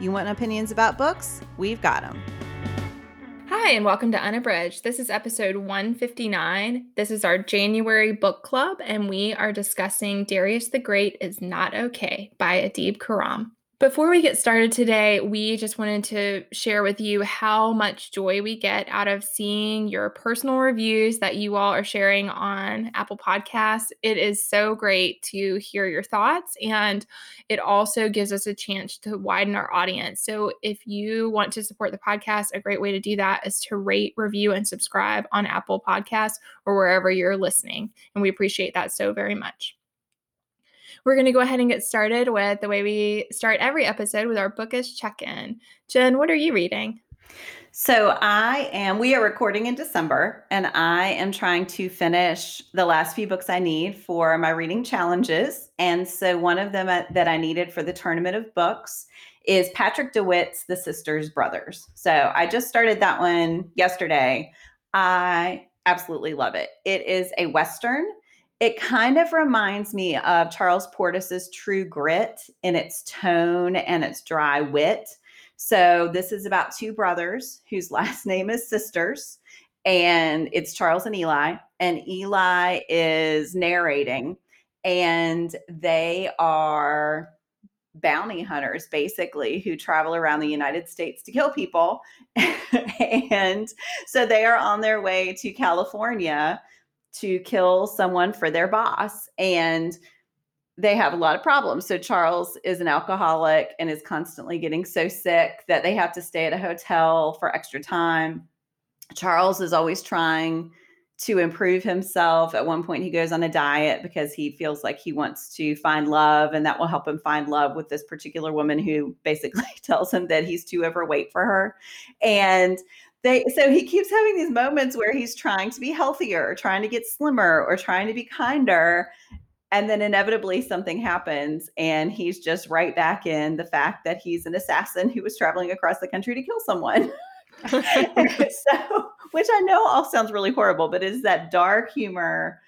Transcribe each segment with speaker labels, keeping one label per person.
Speaker 1: You want opinions about books? We've got them.
Speaker 2: Hi, and welcome to Unabridged. This is episode 159. This is our January book club, and we are discussing Darius the Great is Not Okay by Adib Khorram. Before we get started today, we just wanted to share with you how much joy we get out of seeing your personal reviews that you all are sharing on Apple Podcasts. It is so great to hear your thoughts, and it also gives us a chance to widen our audience. So, if you want to support the podcast, a great way to do that is to rate, review, and subscribe on Apple Podcasts or wherever you're listening. And we appreciate that so very much. We're going to go ahead and get started with the way we start every episode with our bookish check in. Jen, what are you reading?
Speaker 1: So I am, we are recording in December, and I am trying to finish the last few books I need for my reading challenges. And so one of them uh, that I needed for the tournament of books is Patrick DeWitt's The Sisters Brothers. So I just started that one yesterday. I absolutely love it. It is a Western it kind of reminds me of Charles Portis's True Grit in its tone and its dry wit. So this is about two brothers whose last name is Sisters, and it's Charles and Eli. And Eli is narrating, and they are bounty hunters basically who travel around the United States to kill people. and so they are on their way to California to kill someone for their boss and they have a lot of problems. So Charles is an alcoholic and is constantly getting so sick that they have to stay at a hotel for extra time. Charles is always trying to improve himself. At one point, he goes on a diet because he feels like he wants to find love, and that will help him find love with this particular woman who basically tells him that he's too overweight for her. And they so he keeps having these moments where he's trying to be healthier or trying to get slimmer or trying to be kinder and then inevitably something happens and he's just right back in the fact that he's an assassin who was traveling across the country to kill someone. So which i know all sounds really horrible but is that dark humor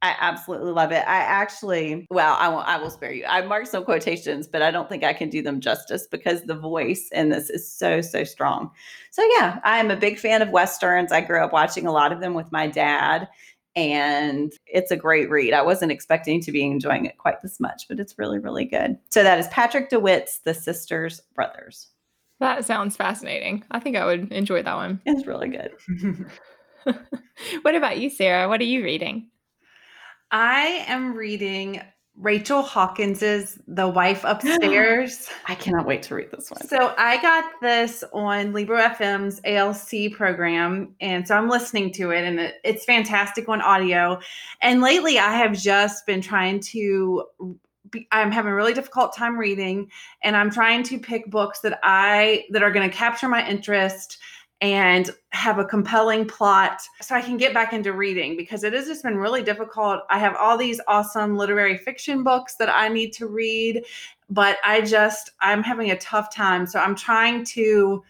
Speaker 1: I absolutely love it. I actually, well, I won't, I will spare you. I marked some quotations, but I don't think I can do them justice because the voice in this is so, so strong. So, yeah, I'm a big fan of Westerns. I grew up watching a lot of them with my dad, and it's a great read. I wasn't expecting to be enjoying it quite this much, but it's really, really good. So, that is Patrick DeWitt's The Sisters Brothers.
Speaker 2: That sounds fascinating. I think I would enjoy that one.
Speaker 1: It's really good.
Speaker 2: what about you, Sarah? What are you reading?
Speaker 3: I am reading Rachel Hawkins's The Wife Upstairs.
Speaker 1: I cannot wait to read this one.
Speaker 3: So I got this on Libro FM's ALC program, and so I'm listening to it, and it's fantastic on audio. And lately, I have just been trying to. I'm having a really difficult time reading, and I'm trying to pick books that I that are going to capture my interest and have a compelling plot so I can get back into reading because it has just been really difficult. I have all these awesome literary fiction books that I need to read, but I just I'm having a tough time. So I'm trying to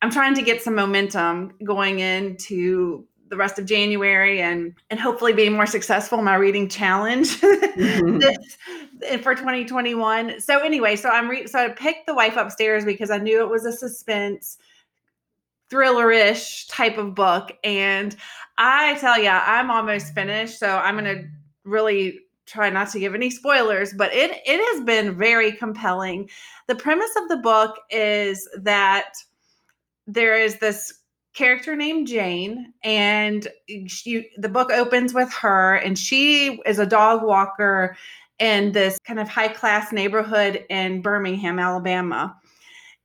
Speaker 3: I'm trying to get some momentum going into the rest of January and and hopefully be more successful in my reading challenge mm-hmm. this, for 2021. So anyway, so I'm re- so I picked The Wife Upstairs because I knew it was a suspense thriller-ish type of book and i tell you i'm almost finished so i'm to really try not to give any spoilers but it it has been very compelling. The premise of the book is that there is this character named Jane, and she the book opens with her, and she is a dog walker in this kind of high class neighborhood in Birmingham, Alabama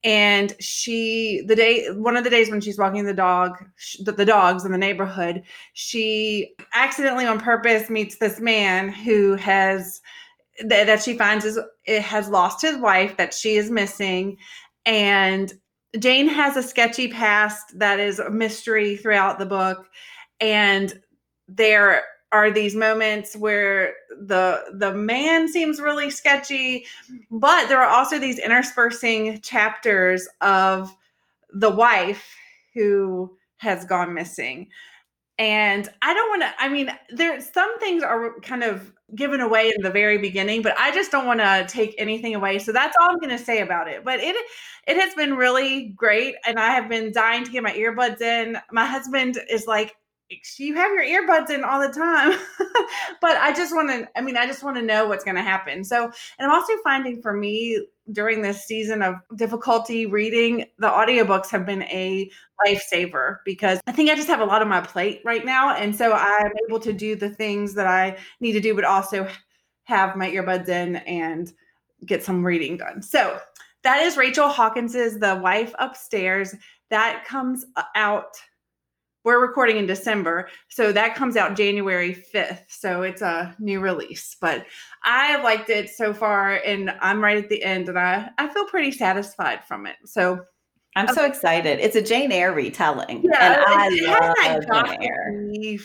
Speaker 3: and she the day one of the days when she's walking the dog the, the dogs in the neighborhood she accidentally on purpose meets this man who has that, that she finds is it has lost his wife that she is missing and Jane has a sketchy past that is a mystery throughout the book. And there are these moments where the the man seems really sketchy, but there are also these interspersing chapters of the wife who has gone missing. And I don't want to, I mean, there some things are kind of given away in the very beginning, but I just don't want to take anything away. So that's all I'm going to say about it. But it it has been really great and I have been dying to get my earbuds in. My husband is like, you have your earbuds in all the time. But i just want to i mean i just want to know what's going to happen. So and i'm also finding for me during this season of difficulty reading the audiobooks have been a lifesaver because i think i just have a lot on my plate right now and so i'm able to do the things that i need to do but also have my earbuds in and get some reading done. So that is rachel hawkins's the wife upstairs. That comes uh, out we're recording in December, so that comes out January 5th. So it's a new release. But I have liked it so far, and I'm right at the end, and I, I feel pretty satisfied from it. So
Speaker 1: I'm so excited. It's a Jane Eyre retelling.
Speaker 3: Yeah, and I it love has that Jane Eyre.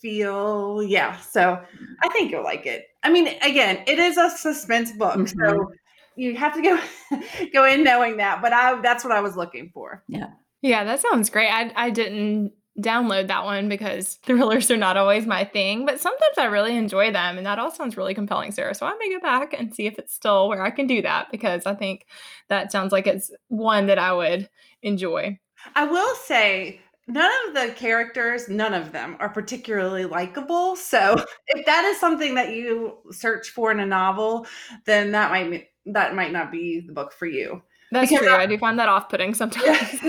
Speaker 3: Feel yeah, so I think you'll like it. I mean, again, it is a suspense book, mm-hmm. so you have to go go in knowing that. But I that's what I was looking for.
Speaker 1: Yeah.
Speaker 2: Yeah, that sounds great. I I didn't download that one because thrillers are not always my thing, but sometimes I really enjoy them. And that all sounds really compelling, Sarah. So I may go back and see if it's still where I can do that because I think that sounds like it's one that I would enjoy.
Speaker 3: I will say, none of the characters, none of them are particularly likable. So if that is something that you search for in a novel, then that might that might not be the book for you.
Speaker 2: That's because true. I, I, do find that off putting sometimes.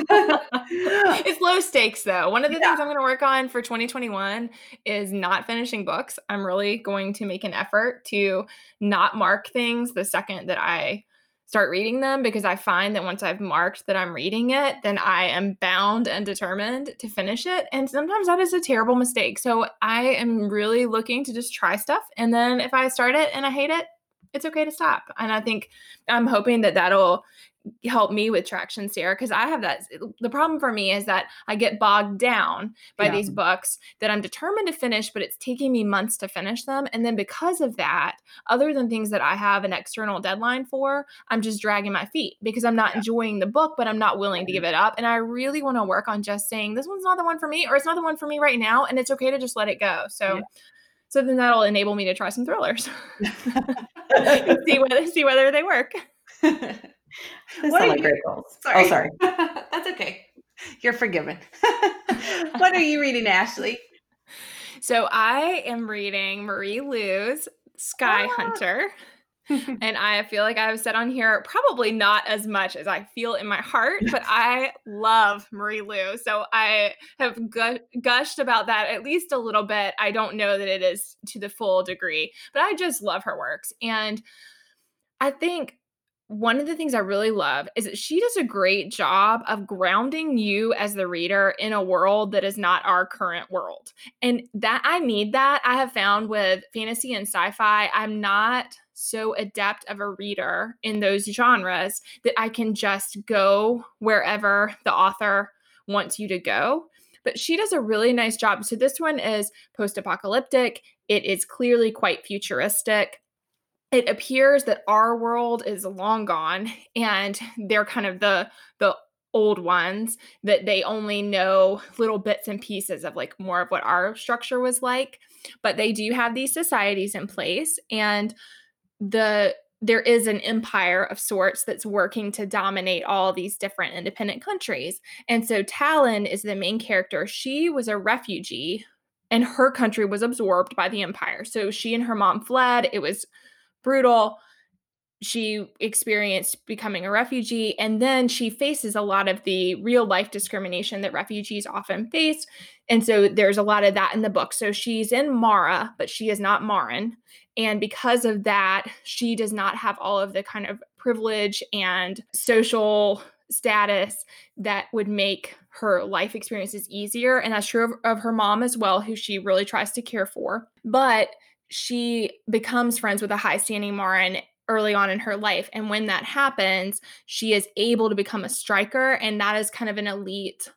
Speaker 2: it's low stakes though. One of the yeah. things I'm going to work on for 2021 is not finishing books. I'm really going to make an effort to not mark things the second that I start reading them because I find that once I've marked that I'm reading it, then I am bound and determined to finish it. And sometimes that is a terrible mistake. So I am really looking to just try stuff. And then if I start it and I hate it, it's okay to stop. And I think I'm hoping that that'll help me with traction sarah because i have that the problem for me is that i get bogged down by yeah. these books that i'm determined to finish but it's taking me months to finish them and then because of that other than things that i have an external deadline for i'm just dragging my feet because i'm not yeah. enjoying the book but i'm not willing to mm-hmm. give it up and i really want to work on just saying this one's not the one for me or it's not the one for me right now and it's okay to just let it go so yeah. so then that'll enable me to try some thrillers see whether see whether they work
Speaker 1: what are you, goals. Sorry. Oh, sorry.
Speaker 3: That's okay. You're forgiven. what are you reading, Ashley?
Speaker 2: So I am reading Marie Lu's Sky ah. Hunter. and I feel like I've said on here probably not as much as I feel in my heart, but I love Marie Lu. So I have gushed about that at least a little bit. I don't know that it is to the full degree, but I just love her works. And I think one of the things I really love is that she does a great job of grounding you as the reader in a world that is not our current world. And that I need that. I have found with fantasy and sci fi, I'm not so adept of a reader in those genres that I can just go wherever the author wants you to go. But she does a really nice job. So this one is post apocalyptic, it is clearly quite futuristic it appears that our world is long gone and they're kind of the the old ones that they only know little bits and pieces of like more of what our structure was like but they do have these societies in place and the there is an empire of sorts that's working to dominate all these different independent countries and so Talin is the main character. She was a refugee and her country was absorbed by the empire. So she and her mom fled. It was brutal. She experienced becoming a refugee, and then she faces a lot of the real life discrimination that refugees often face. And so there's a lot of that in the book. So she's in Mara, but she is not Marin. And because of that, she does not have all of the kind of privilege and social status that would make her life experiences easier. And that's true of, of, her mom as well, who she really tries to care for. But she becomes friends with a high standing Marin early on in her life. And when that happens, she is able to become a striker. And that is kind of an elite,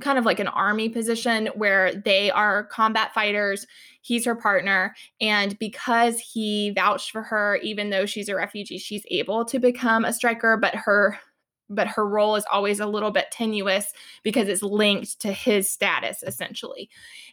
Speaker 2: kind of like an army position where they are combat fighters. He's her partner. And because he vouched for her, even though she's a refugee, she's able to become a striker. But her but her role is always a little bit tenuous because it's linked to his status essentially.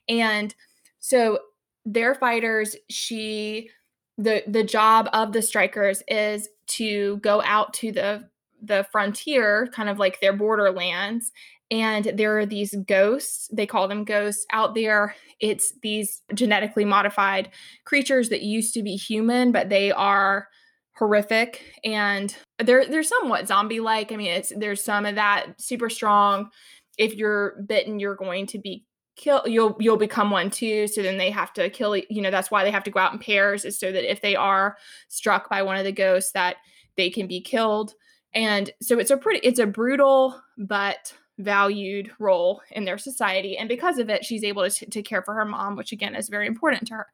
Speaker 2: And so they're fighters. She the the job of the strikers is to go out to the the frontier, kind of like their borderlands, and there are these ghosts they call them ghosts out there it's these genetically modified creatures that used to be human but they are horrific and they're they're somewhat zombie like i mean it's there's some of that super strong if you're bitten you're going to be kill you'll you'll become one too. So then they have to kill you know that's why they have to go out in pairs is so that if they are struck by one of the ghosts that they can be killed. And so it's a pretty it's a brutal but valued role in their society. And because of it she's able to, to care for her mom which again is very important to her.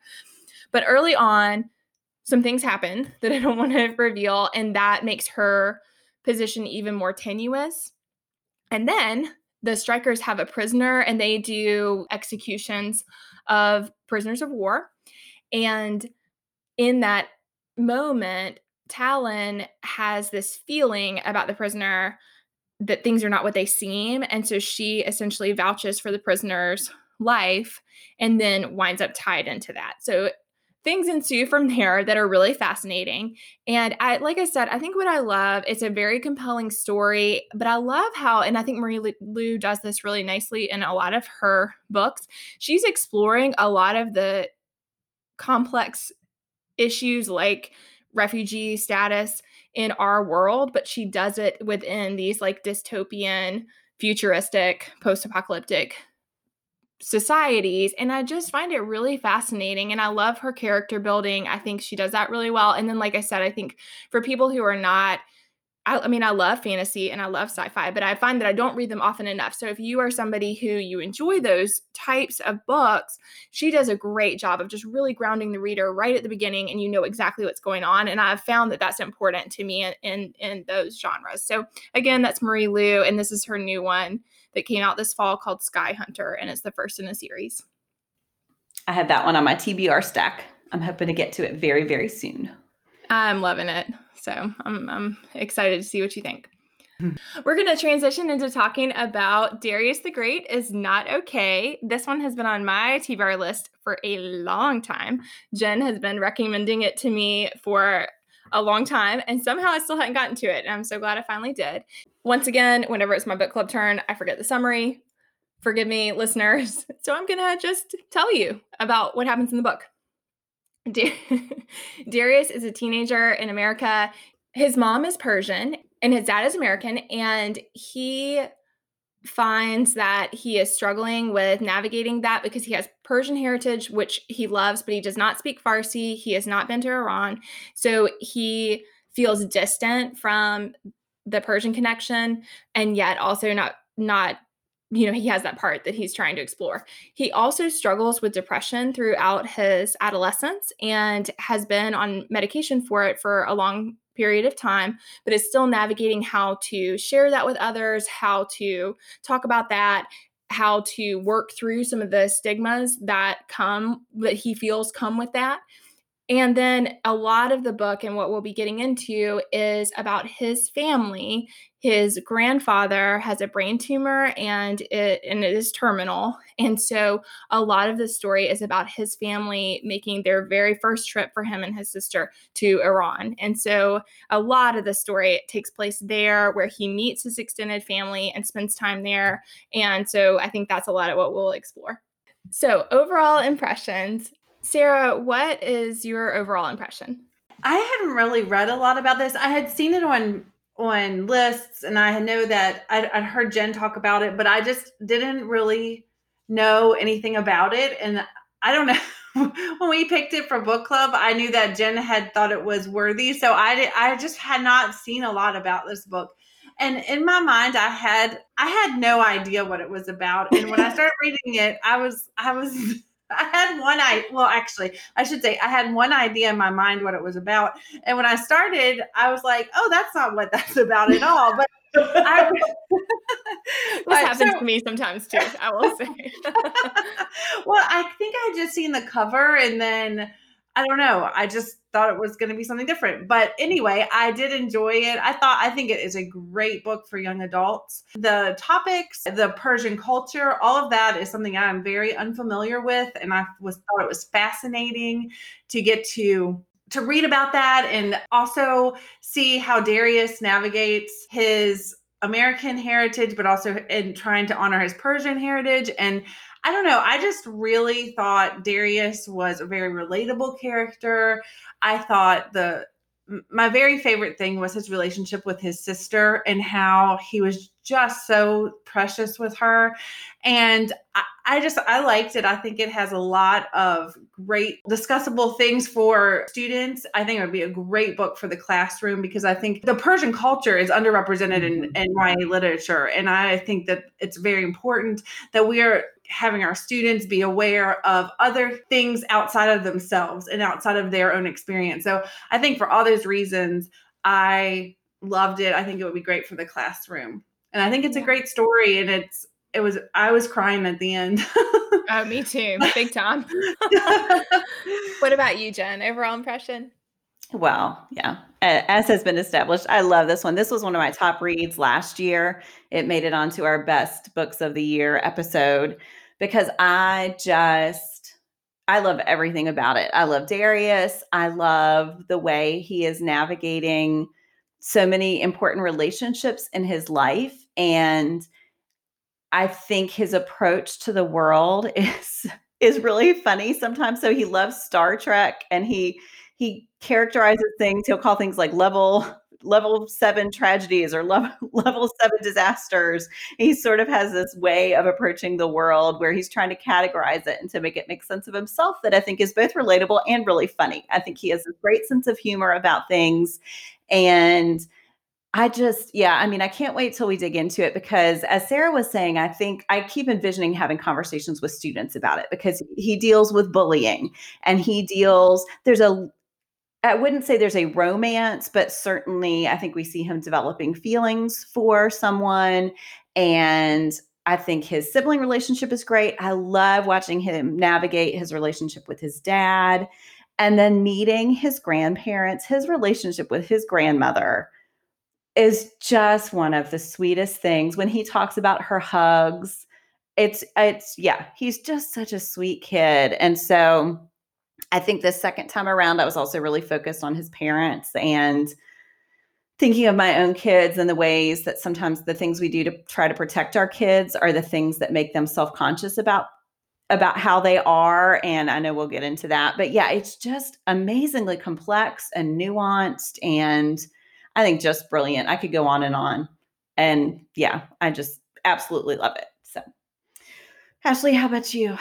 Speaker 2: But early on some things happen that i don't want to reveal and that makes her position even more tenuous. And then the strikers have a prisoner and they do executions of prisoners of war. And in that moment, Talin has this feeling about the prisoner that things are not what they seem. And so she essentially vouches for the prisoner's life and then winds up tied into that. So things ensue from there that are really fascinating. And I, like I said, I think what I love, it's a very compelling story, but I love how, and I think Marie Lu does this really nicely in a lot of her books. She's exploring a lot of the complex issues like refugee status in our world, but she does it within these like dystopian, futuristic, post apocalyptic societies and i just find it really fascinating and i love her character building. I think she does that really well and then like i said i think for people who are not I, I, mean i love fantasy and i love sci-fi but i find that i don't read them often enough. So if you are somebody who you enjoy those types of books she does a great job of just really grounding the reader right at the beginning and you know exactly what's going on and i've found that that's important to me in in, in those genres. So again that's marie lu and this is her new one that came out this fall called Sky Hunter, and it's the first in a series.
Speaker 1: I had that one on my TBR stack. I'm hoping to get to it very, very soon.
Speaker 2: I'm loving it. So I'm, I'm excited to see what you think. Hmm. We're going to transition into talking about Darius the Great is Not Okay. This one has been on my TBR list for a long time. Jen has been recommending it to me for a long time, and somehow I still hadn't gotten to it. And I'm so glad I finally did. Once again, whenever it's my book club turn, I forget the summary. Forgive me, listeners. So I'm going to just tell you about what happens in the book. Darius is a teenager in America. His mom is Persian and his dad is American, and he finds that he is struggling with navigating that because he has Persian heritage, which he loves, but he does not speak Farsi. He has not been to Iran. So he feels distant from the Persian connection and yet also not not you know he has that part that he's trying to explore. He also struggles with depression throughout his adolescence and has been on medication for it for a long period of time, but is still navigating how to share that with others, how to talk about that, how to work through some of the stigmas that come that he feels come with that. And then a lot of the book and what we'll be getting into is about his family. His grandfather has a brain tumor and it and it is terminal. And so a lot of the story is about his family making their very first trip for him and his sister to Iran. And so a lot of the story takes place there where he meets his extended family and spends time there. And so I think that's a lot of what we'll explore. So, overall impressions Sarah, what is your overall impression?
Speaker 3: I hadn't really read a lot about this. I had seen it on on lists, and I know that I'd, I'd heard Jen talk about it, but I just didn't really know anything about it. And I don't know when we picked it for book club, I knew that Jen had thought it was worthy, so I did, I just had not seen a lot about this book. And in my mind, I had I had no idea what it was about. And when I started reading it, I was I was I had one I well actually I should say I had one idea in my mind what it was about and when I started I was like oh that's not what that's about at all but I,
Speaker 2: this happens so, to me sometimes too I will say.
Speaker 3: Well I think I just seen the cover and then I don't know. I just thought it was going to be something different. But anyway, I did enjoy it. I thought, I think it is a great book for young adults. The topics, the Persian culture, all of that is something I'm very unfamiliar with. And I was thought it was fascinating to get to to read about that and also see how Darius navigates his American heritage, but also in trying to honor his Persian heritage. And I don't know. I just really thought Darius was a very relatable character. I thought the my very favorite thing was his relationship with his sister and how he was just so precious with her. And I, I, just, I liked it. I think it has a lot of great discussable things for students. I think it would be a great book for the classroom because I think the Persian culture is underrepresented in, mm-hmm. in YA literature. And I think that it's very important that we are having our students be aware of other things outside of themselves and outside of their own experience. So I think for all those reasons, I loved it. I think it would be great for the classroom. And I think it's a great story and it's it was I was crying at the end.
Speaker 2: oh, me too. Big time. what about you, Jen? Overall impression?
Speaker 1: Well, yeah. As has been established, I love this one. This was one of my top reads last year. It made it onto our best books of the year episode because I just I love everything about it. I love Darius. I love the way he is navigating so many important relationships in his life and I think his approach to the world is is really funny sometimes. So he loves Star Trek and he he characterizes things, he'll call things like level level seven tragedies or level, level seven disasters. He sort of has this way of approaching the world where he's trying to categorize it and to make it make sense of himself that I think is both relatable and really funny. I think he has a great sense of humor about things. And I just, yeah, I mean, I can't wait till we dig into it because, as Sarah was saying, I think I keep envisioning having conversations with students about it because he deals with bullying and he deals, there's a, I wouldn't say there's a romance, but certainly I think we see him developing feelings for someone. And I think his sibling relationship is great. I love watching him navigate his relationship with his dad and then meeting his grandparents, his relationship with his grandmother is just one of the sweetest things when he talks about her hugs it's it's yeah he's just such a sweet kid and so i think the second time around i was also really focused on his parents and thinking of my own kids and the ways that sometimes the things we do to try to protect our kids are the things that make them self-conscious about about how they are and i know we'll get into that but yeah it's just amazingly complex and nuanced and I think just brilliant. I could go on and on. And yeah, I just absolutely love it. So, Ashley, how about you?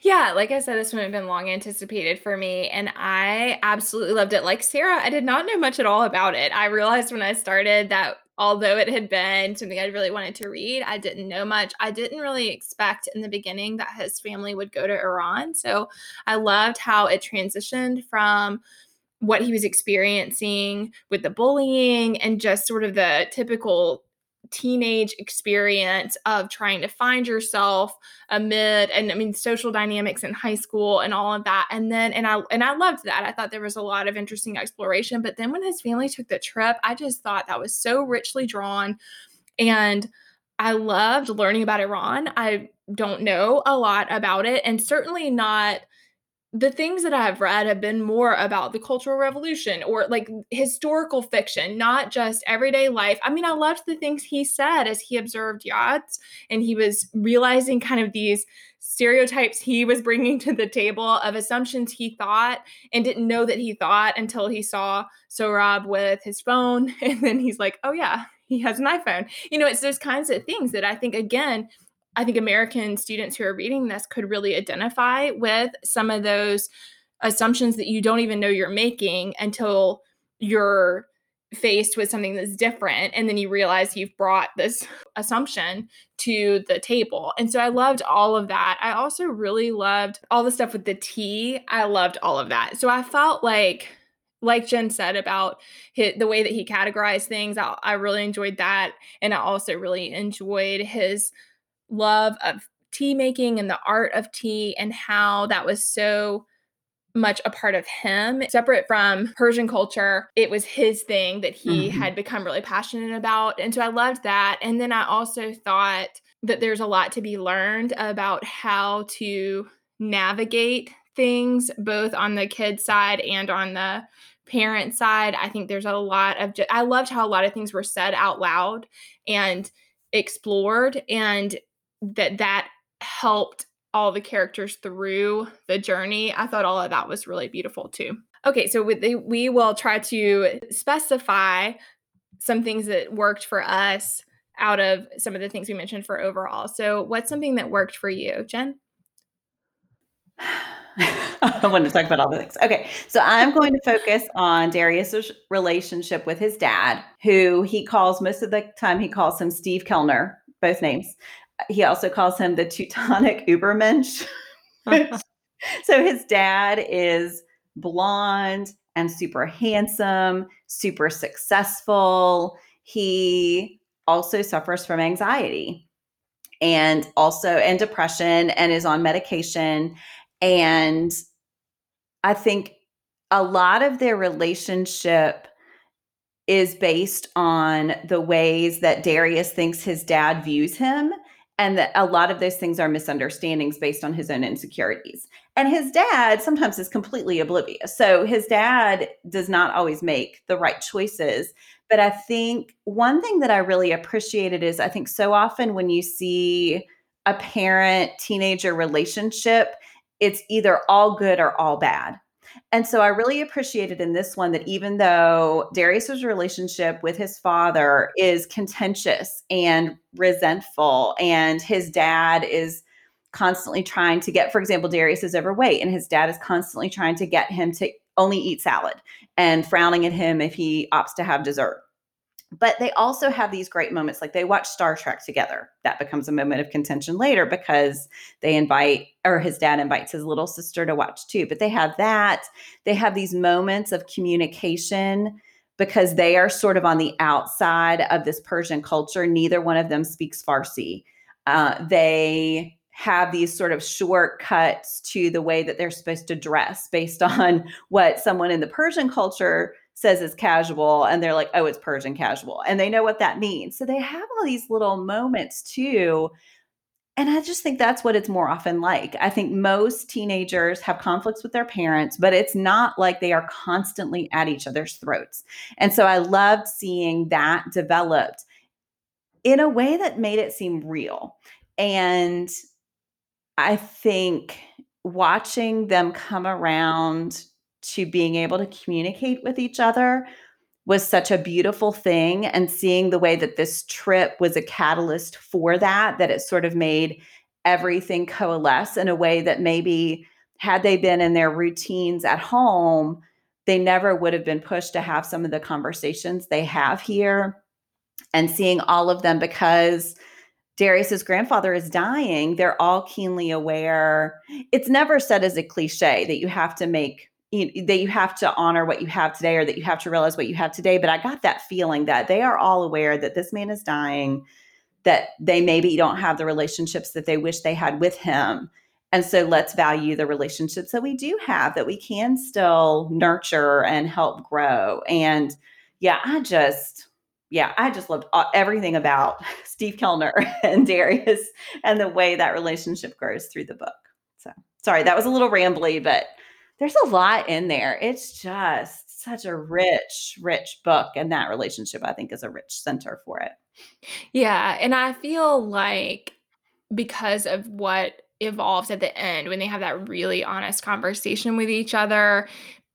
Speaker 2: Yeah, like I said, this one had been long anticipated for me, and I absolutely loved it. Like Sarah, I did not know much at all about it. I realized when I started that although it had been something I really wanted to read, I didn't know much. I didn't really expect in the beginning that his family would go to Iran. So I loved how it transitioned from what he was experiencing with the bullying and just sort of the typical teenage experience of trying to find yourself amid and I mean social dynamics in high school and all of that and then and I and I loved that. I thought there was a lot of interesting exploration but then when his family took the trip I just thought that was so richly drawn and I loved learning about Iran. I don't know a lot about it and certainly not the things that I've read have been more about the Cultural Revolution or like historical fiction, not just everyday life. I mean, I loved the things he said as he observed Yazd and he was realizing kind of these stereotypes he was bringing to the table of assumptions he thought and didn't know that he thought until he saw Sohrab with his phone. And then he's like, oh, yeah, he has an iPhone. You know, it's those kinds of things that I think, again, I think American students who are reading this could really identify with some of those assumptions that you don't even know you're making until you're faced with something that's different and then you realize you've brought this assumption to the table. And so i loved all of that. I also really loved all the stuff with the tea. I loved all of that. So i felt like like jen said about his, the way that he categorized things I, I really enjoyed that and i also really enjoyed his love of tea making and the art of tea and how that was so much a part of him. Separate from Persian culture, it was his thing that he mm-hmm. had become really passionate about. And so I loved that. And then I also thought that there's a lot to be learned about how to navigate things both on the kid side and on the parent side. I think there's a lot of just, I loved how a lot of things were said out loud and explored and that that helped all the characters through the journey. I thought all of that was really beautiful too. Okay, so we, we will try to specify some things that worked for us out of some of the things we mentioned for overall. So, what's something that worked for you, Jen?
Speaker 1: I wanted to talk about all the things. Okay, so I'm going to focus on Darius's relationship with his dad, who he calls most of the time he calls him Steve Kellner, both names he also calls him the Teutonic Ubermensch. so his dad is blonde and super handsome, super successful. He also suffers from anxiety and also and depression and is on medication and I think a lot of their relationship is based on the ways that Darius thinks his dad views him and that a lot of those things are misunderstandings based on his own insecurities. And his dad sometimes is completely oblivious. So his dad does not always make the right choices. But I think one thing that I really appreciated is I think so often when you see a parent teenager relationship, it's either all good or all bad. And so I really appreciated in this one that even though Darius's relationship with his father is contentious and resentful, and his dad is constantly trying to get, for example, Darius is overweight, and his dad is constantly trying to get him to only eat salad and frowning at him if he opts to have dessert but they also have these great moments like they watch star trek together. That becomes a moment of contention later because they invite or his dad invites his little sister to watch too. But they have that. They have these moments of communication because they are sort of on the outside of this persian culture. Neither one of them speaks farsi. Uh, they have these sort of shortcuts to the way that they're supposed to dress based on what someone in the persian culture says it's casual and they're like, oh, it's Persian casual. And they know what that means. So they have all these little moments too. And I just think that's what it's more often like. I think most teenagers have conflicts with their parents, but it's not like they are constantly at each other's throats. And so I loved seeing that developed in a way that made it seem real. And I think watching them come around to being able to communicate with each other was such a beautiful thing and seeing the way that this trip was a catalyst for that that it sort of made everything coalesce in a way that maybe had they been in their routines at home they never would have been pushed to have some of the conversations they have here and seeing all of them because Darius's grandfather is dying, they're all keenly aware. It's never said as a cliche that you have to make you that you have to honor what you have today or that you have to realize what you have today. But I got that feeling that they are all aware that this man is dying, that they maybe don't have the relationships that they wish they had with him. And so let's value the relationships that we do have that we can still nurture and help grow. And yeah, I just, yeah, I just loved everything about Steve Kellner and Darius and the way that relationship grows through the book. So sorry, that was a little rambly, but there's a lot in there. It's just such a rich, rich book. And that relationship, I think, is a rich center for it.
Speaker 2: Yeah. And I feel like because of what evolves at the end, when they have that really honest conversation with each other,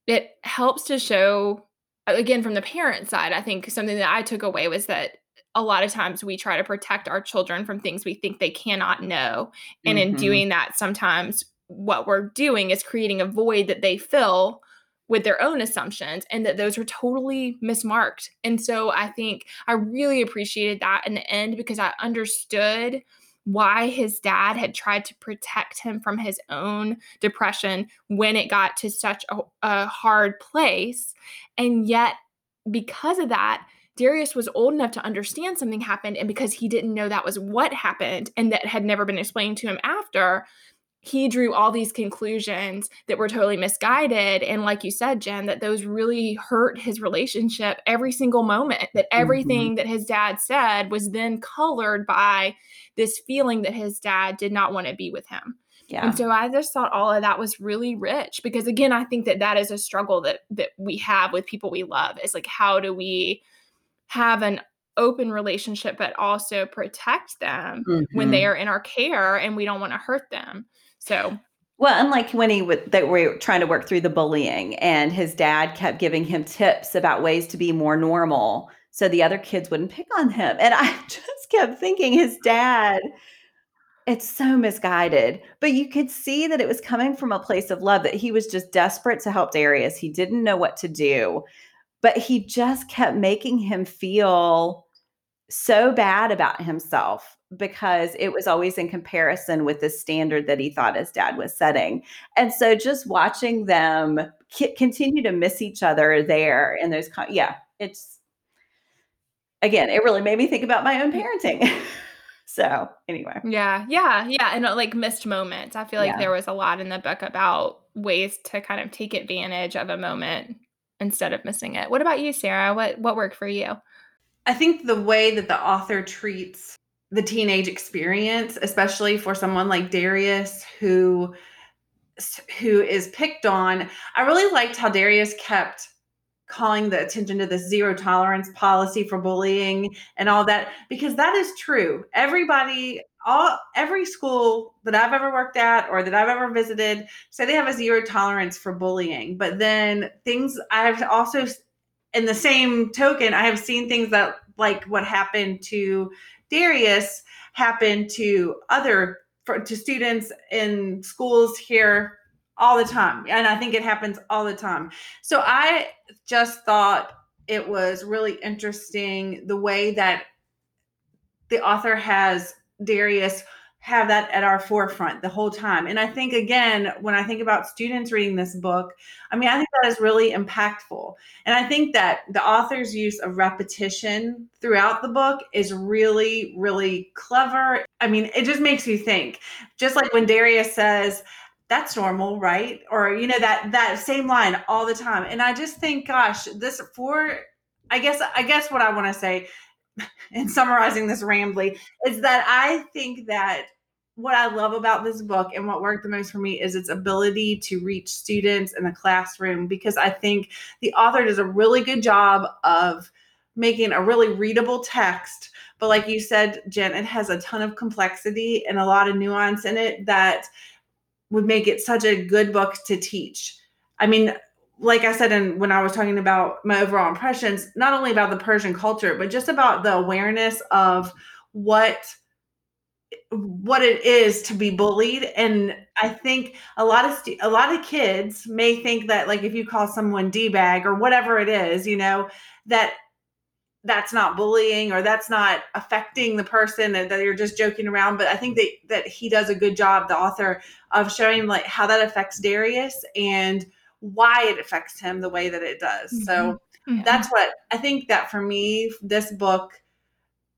Speaker 2: it helps to show, again, from the parent side, I think something that I took away was that a lot of times we try to protect our children from things we think they cannot know. And mm-hmm. in doing that, sometimes what we're doing is creating a void that they fill with their own assumptions and that those were totally mismarked. And so I think I really appreciated that in the end because I understood why his dad had tried to protect him from his own depression when it got to such a, a hard place. And yet, because of that, Darius was old enough to understand something happened. And because he didn't know that was what happened and that had never been explained to him after, he drew all these conclusions that were totally misguided. And like you said, Jen, that those really hurt his relationship every single moment, that mm-hmm. everything mm-hmm. that his dad said was then colored by this feeling that his dad did not want to be with him. Yeah. And so I just thought all of that was really rich because again, I think that that is a struggle that that we have with people we love. Is like how do we have an open relationship but also protect them mm-hmm. when they mm-hmm. are in our care and we don't want to hurt them. So
Speaker 1: well, unlike when he would that we were trying to work through the bullying and his dad kept giving him tips about ways to be more normal so the other kids wouldn't pick on him. And I just kept thinking his dad it's so misguided, but you could see that it was coming from a place of love that he was just desperate to help Darius. He didn't know what to do, but he just kept making him feel so bad about himself because it was always in comparison with the standard that he thought his dad was setting. And so just watching them c- continue to miss each other there and those, con- yeah, it's again, it really made me think about my own parenting. so anyway.
Speaker 2: Yeah. Yeah. Yeah. And uh, like missed moments. I feel like yeah. there was a lot in the book about ways to kind of take advantage of a moment instead of missing it. What about you, Sarah? What what worked for you?
Speaker 3: I think the way that the author treats the teenage experience, especially for someone like Darius who who is picked on, I really liked how Darius kept calling the attention to the zero tolerance policy for bullying and all that because that is true. Everybody all every school that I've ever worked at or that I've ever visited say they have a zero tolerance for bullying. But then things I've also in the same token, I have seen things that like what happened to Darius happen to other to students in schools here all the time. And I think it happens all the time. So I just thought it was really interesting the way that the author has Darius have that at our forefront the whole time. And I think, again, when I think about students reading this book, I mean, I think that is really impactful. And I think that the author's use of repetition throughout the book is really, really clever. I mean, it just makes you think. Just like when Darius says, that's normal, right? Or, you know, that that same line all the time. And I just think, gosh, this for I guess I guess what I want to say in summarizing this rambly is that I think that what I love about this book and what worked the most for me is its ability to reach students in the classroom because I think the author does a really good job of making a really readable text. But like you said, Jen, it has a ton of complexity and a lot of nuance in it that would make it such a good book to teach. I mean, like I said, and when I was talking about my overall impressions, not only about the Persian culture, but just about the awareness of what what it is to be bullied. And i think a lot of st- a lot of kids may think that like if you call someone d-bag or whatever it is you know that that's not bullying or that's not affecting the person and that you're just joking around. But i think that that he does a good job the author of showing like how that affects darius and why it affects him the way that it does. Mm-hmm. So yeah. that's what I think that for me, this book,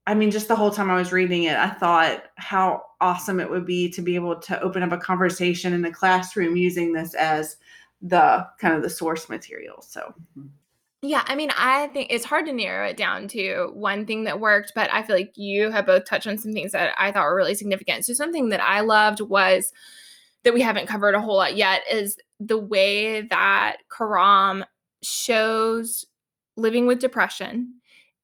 Speaker 3: I mean, just the whole time I was reading it, I thought how awesome it would be to be able to open up a conversation in the classroom using this as the kind of the source material. So.
Speaker 2: Mm-hmm. Yeah, I mean, I think it's hard to narrow it down to one thing that worked, but I feel like you have both touched on some things that I thought were really significant. So, something that I loved was that we haven't covered a whole lot yet is the way that Khorram shows living with depression.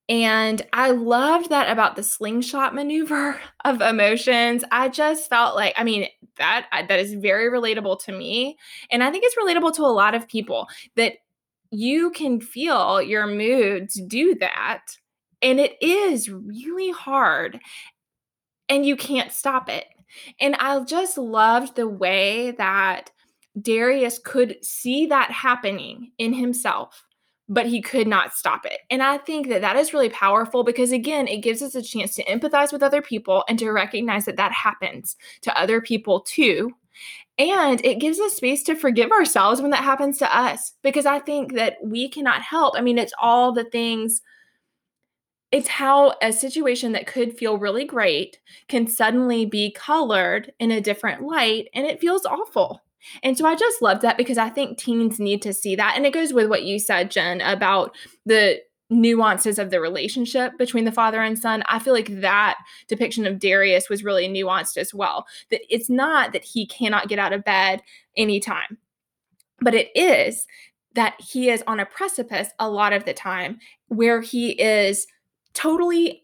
Speaker 2: And I loved that about the slingshot maneuver of emotions. I just felt like, I mean, that that is very relatable to me, and I think it's relatable to a lot of people that you can feel your moods do that, and it is really hard, and you can't stop it. And I just loved the way that Darius could see that happening in himself, but he could not stop it. And I think that that is really powerful because, again, it gives us a chance to empathize with other people and to recognize that that happens to other people too. And it gives us space to forgive ourselves when that happens to us because I think that we cannot help. I mean, it's all the things it's how a situation that could feel really great can suddenly be colored in a different light and it feels awful. And so I just love that because I think teens need to see that. And it goes with what you said, Jen, about the nuances of the relationship between the father and son. I feel like that depiction of Darius was really nuanced as well. That it's not that he cannot get out of bed anytime, but it is that he is on a precipice a lot of the time where he is totally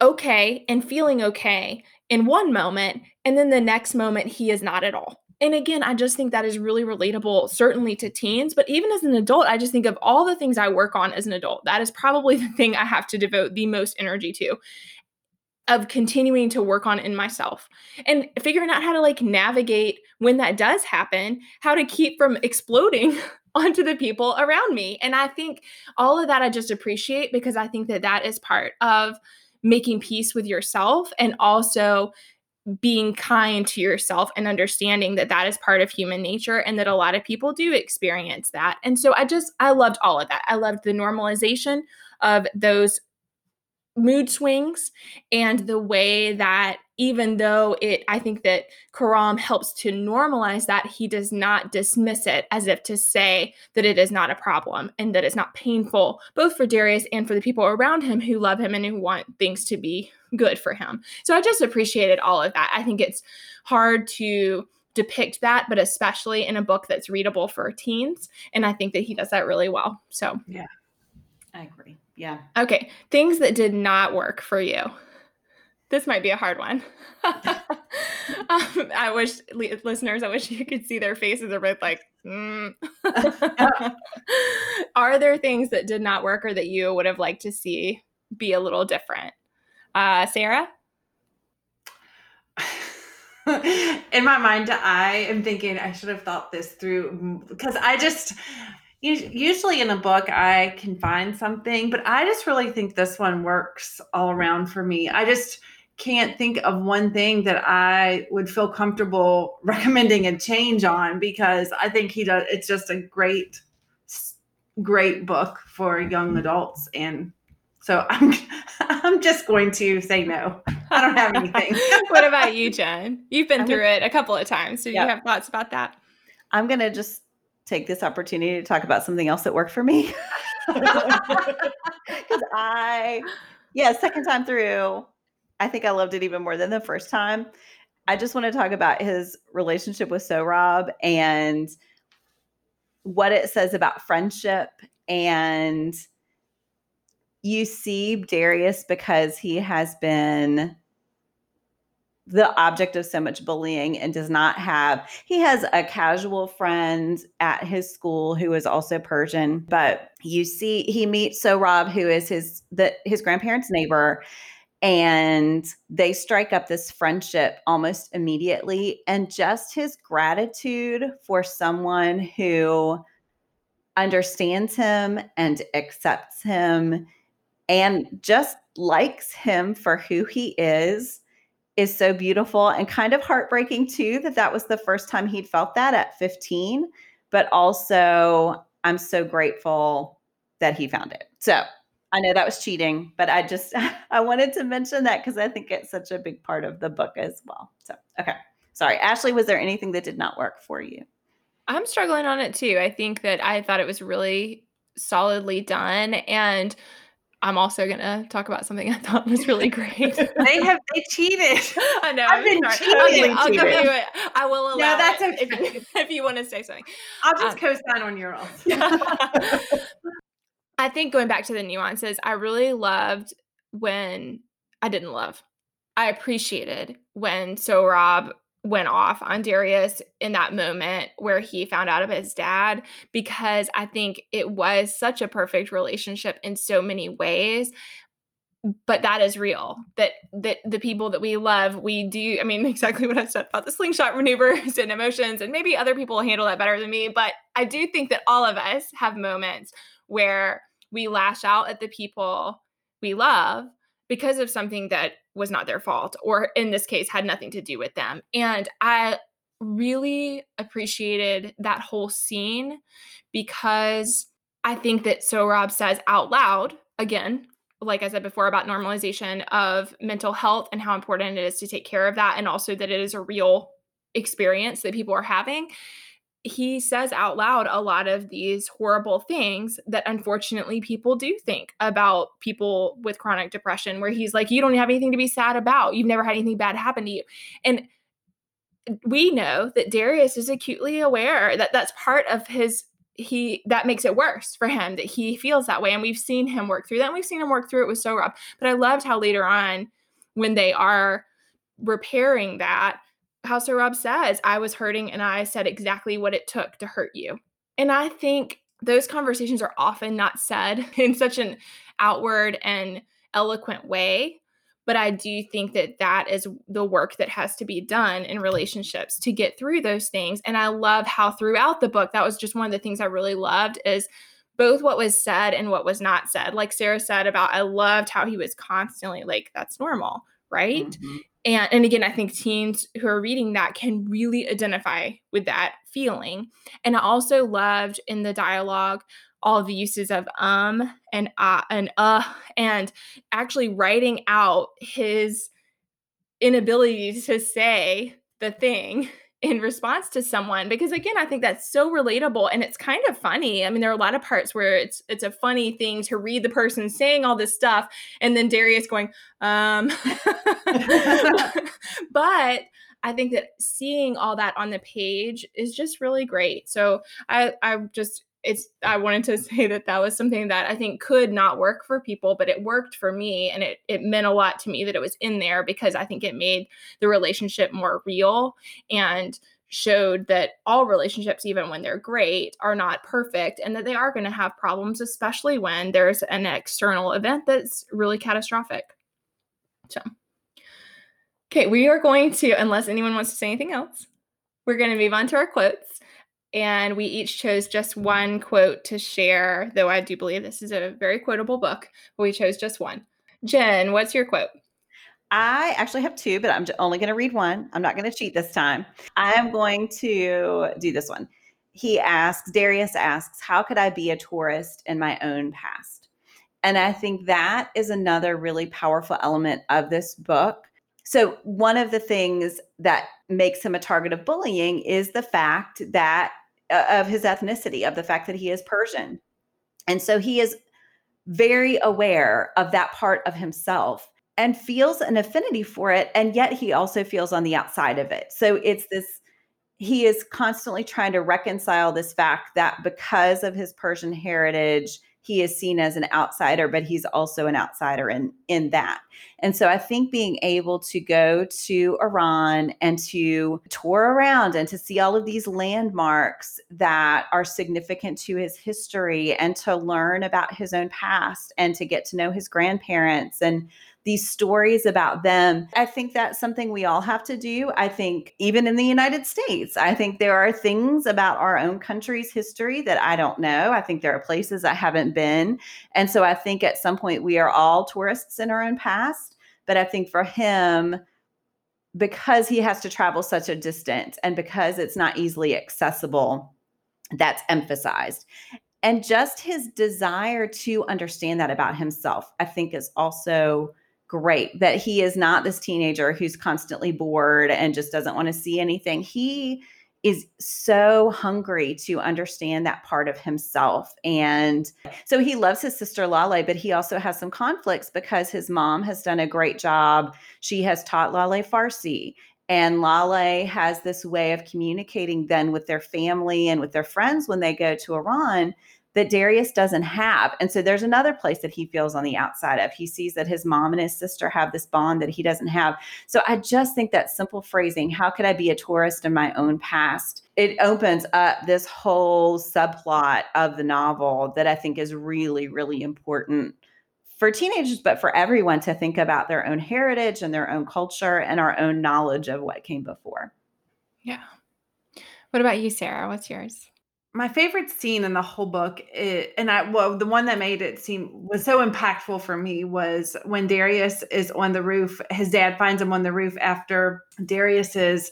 Speaker 2: okay and feeling okay in one moment, and then the next moment he is not at all. And again, I just think that is really relatable, certainly to teens, but even as an adult, I just think of all the things I work on as an adult. That is probably the thing I have to devote the most energy to of continuing to work on in myself and figuring out how to like navigate when that does happen, how to keep from exploding onto the people around me. And I think all of that I just appreciate because I think that that is part of making peace with yourself and also being kind to yourself and understanding that that is part of human nature and that a lot of people do experience that. And so I just I loved all of that. I loved the normalization of those mood swings and the way that even though it i think that Khorram helps to normalize that he does not dismiss it as if to say that it is not a problem and that it's not painful both for darius and for the people around him who love him and who want things to be good for him so i just appreciated all of that i think it's hard to depict that but especially in a book that's readable for teens and i think that he does that really well so
Speaker 1: yeah i agree yeah.
Speaker 2: Okay. Things that did not work for you. This might be a hard one. um, I wish listeners, I wish you could see their faces. They're both like, mm. are there things that did not work or that you would have liked to see be a little different? Uh, Sarah?
Speaker 3: in my mind i am thinking i should have thought this through because i just usually in a book i can find something but i just really think this one works all around for me i just can't think of one thing that i would feel comfortable recommending a change on because i think he does it's just a great great book for young adults and so i'm i'm just going to say no i don't have anything
Speaker 2: what about you jen you've been through it a couple of times do yep. you have thoughts about that
Speaker 1: i'm going to just take this opportunity to talk about something else that worked for me. Because I, yeah, second time through, I think I loved it even more than the first time. I just want to talk about his relationship with Sohrab and what it says about friendship. And you see Darius because he has been the object of so much bullying and does not have he has a casual friend at his school who is also persian but you see he meets Sohrab who is his the his grandparents neighbor and they strike up this friendship almost immediately and just his gratitude for someone who understands him and accepts him and just likes him for who he is is so beautiful and kind of heartbreaking too that that was the first time he'd felt that at 15 but also i'm so grateful that he found it. So i know that was cheating but i just i wanted to mention that because i think it's such a big part of the book as well. So okay. Sorry ashley was there anything that did not work for you?
Speaker 2: I'm struggling on it too. I think that i thought it was really solidly done and I'm also gonna talk about something I thought was really great.
Speaker 3: they have they cheated.
Speaker 2: I know.
Speaker 3: I've been cheating.
Speaker 2: I'll give you it. I will allow.
Speaker 3: No, that's
Speaker 2: okay.
Speaker 3: If,
Speaker 2: if, you want to say something,
Speaker 3: I'll just um, co-sign on your own.
Speaker 2: I think going back to the nuances, I really loved when I didn't love. I appreciated when Sohrab went off on Darius in that moment where he found out about his dad because I think it was such a perfect relationship in so many ways. but that is real that that the people that we love we do i mean exactly what i said about the slingshot maneuvers and emotions and maybe other people handle that better than me but i do think that all of us have moments where we lash out at the people we love because of something that was not their fault or in this case had nothing to do with them and i really appreciated that whole scene because i think that Sohrab says out loud again like I said before, about normalization of mental health and how important it is to take care of that, and also that it is a real experience that people are having. He says out loud a lot of these horrible things that unfortunately people do think about people with chronic depression, where he's like, You don't have anything to be sad about. You've never had anything bad happen to you. And we know that Darius is acutely aware that that's part of his he that makes it worse for him that he feels that way and we've seen him work through that and we've seen him work through it with rough. but I loved how later on when they are repairing that how Sohrab says I was hurting and I said exactly what it took to hurt you and I think those conversations are often not said in such an outward and eloquent way but I do think that that is the work that has to be done in relationships to get through those things. And I love how throughout the book, that was just one of the things I really loved is both what was said and what was not said. Like Sarah said about, I loved how he was constantly like, that's normal, right? Mm-hmm. And, and again, I think teens who are reading that can really identify with that feeling. And I also loved in the dialogue all the uses of um and uh and uh and actually writing out his inability to say the thing in response to someone because again I think that's so relatable and it's kind of funny. I mean there are a lot of parts where it's it's a funny thing to read the person saying all this stuff and then Darius going um but I think that seeing all that on the page is just really great. So I I just it's i wanted to say that that was something that i think could not work for people but it worked for me and it, it meant a lot to me that it was in there because i think it made the relationship more real and showed that all relationships even when they're great are not perfect and that they are going to have problems especially when there's an external event that's really catastrophic. So okay we are going to unless anyone wants to say anything else we're going to move on to our quotes and we each chose just one quote to share, though I do believe this is a very quotable book, but we chose just one. Jen, what's your quote?
Speaker 1: I actually have two, but I'm only going to read one. I'm not going to cheat this time. I am going to do this one. He asks, Darius asks, How could I be a tourist in my own past? And I think that is another really powerful element of this book. So, one of the things that makes him a target of bullying is the fact that Uh, of his ethnicity, of the fact that he is Persian. And so he is very aware of that part of himself and feels an affinity for it. And yet he also feels on the outside of it. So it's this, he is constantly trying to reconcile this fact that because of his Persian heritage, he is seen as an outsider, but he's also an outsider in in that. And so I think being able to go to Iran and to tour around and to see all of these landmarks that are significant to his history and to learn about his own past and to get to know his grandparents and these stories about them. I think that's something we all have to do. I think even in the United States, I think there are things about our own country's history that I don't know. I think there are places I haven't been. And so I think at some point we are all tourists in our own past. But I think for him, because he has to travel such a distance and because it's not easily accessible, that's emphasized. And just his desire to understand that about himself, I think, is also great that he is not this teenager who's constantly bored and just doesn't want to see anything. He is so hungry to understand that part of himself. And so he loves his sister Laleh, but he also has some conflicts because his mom has done a great job. She has taught Laleh Farsi. And Laleh has this way of communicating then with their family and with their friends when they go to Iran that Darius doesn't have. And so there's another place that he feels on the outside of. He sees that his mom and his sister have this bond that he doesn't have. So I just think that simple phrasing, how could I be a tourist in my own past? It opens up this whole subplot of the novel that I think is really, really important for teenagers, but for everyone to think about their own heritage and their own culture and our own knowledge of what came before.
Speaker 2: Yeah. What about you, Sarah? What's yours?
Speaker 3: My favorite scene in the whole book and i well the one that made it seem was so impactful for me was when darius is on the roof his dad finds him on the roof after darius's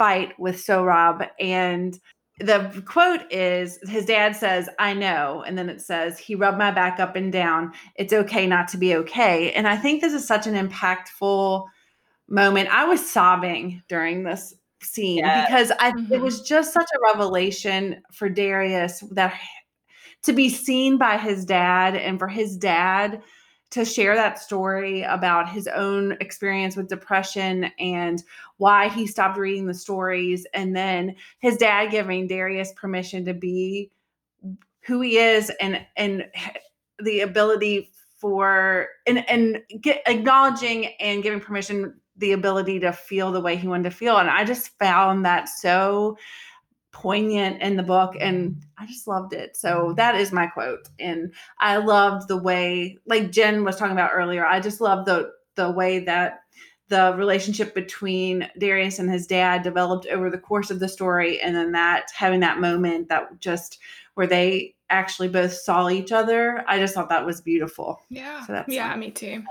Speaker 3: fight with sohrab. And the quote is his dad says i know and then it says he rubbed my back up and down. It's okay not to be okay. And i think this is such an impactful moment. I was sobbing during this scene yes. because I mm-hmm. it was just such a revelation for Darius that to be seen by his dad and for his dad to share that story about his own experience with depression and why he stopped reading the stories and then his dad giving Darius permission to be who he is and and the ability for and and get acknowledging and giving permission the ability to feel the way he wanted to feel. And I just found that so poignant in the book and mm-hmm. I just loved it. So that is my quote. And I loved the way like Jen was talking about earlier. I just love the the way that the relationship between Darius and his dad developed over the course of the story and then that having that moment that just where they actually both saw each other. I just thought that was beautiful.
Speaker 2: Yeah. So that's yeah, me too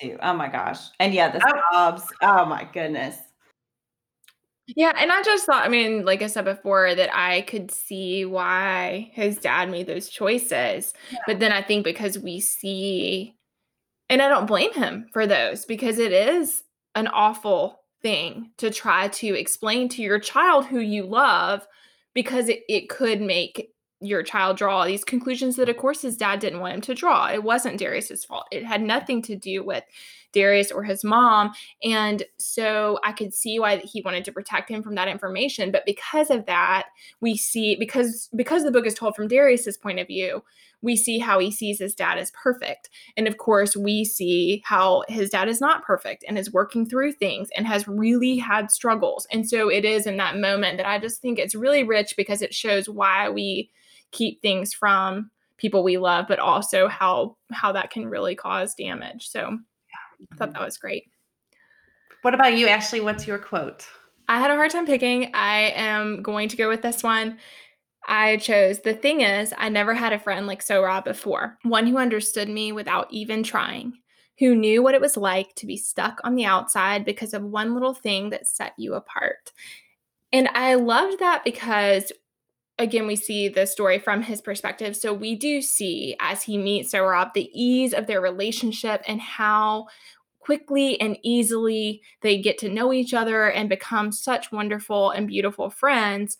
Speaker 1: too. Oh my gosh. And yeah, the oh. sobs. Oh my goodness.
Speaker 2: Yeah, and I just thought, I mean, like I said before, that I could see why his dad made those choices. Yeah. But then I think because we see, and I don't blame him for those because it is an awful thing to try to explain to your child who you love because it, it could make your child draw these conclusions that of course his dad didn't want him to draw it wasn't darius's fault it had nothing to do with darius or his mom and so i could see why he wanted to protect him from that information but because of that we see because because the book is told from darius's point of view we see how he sees his dad as perfect. And of course, we see how his dad is not perfect and is working through things and has really had struggles. And so it is in that moment that I just think it's really rich because it shows why we keep things from people we love, but also how how that can really cause damage. So I thought that was great.
Speaker 3: What about you, Ashley? What's your quote?
Speaker 2: I had a hard time picking. I am going to go with this one. I chose the thing is, I never had a friend like Sohrab before, one who understood me without even trying, who knew what it was like to be stuck on the outside because of one little thing that set you apart. And I loved that because again, we see the story from his perspective. So we do see as he meets Sohrab the ease of their relationship and how quickly and easily they get to know each other and become such wonderful and beautiful friends.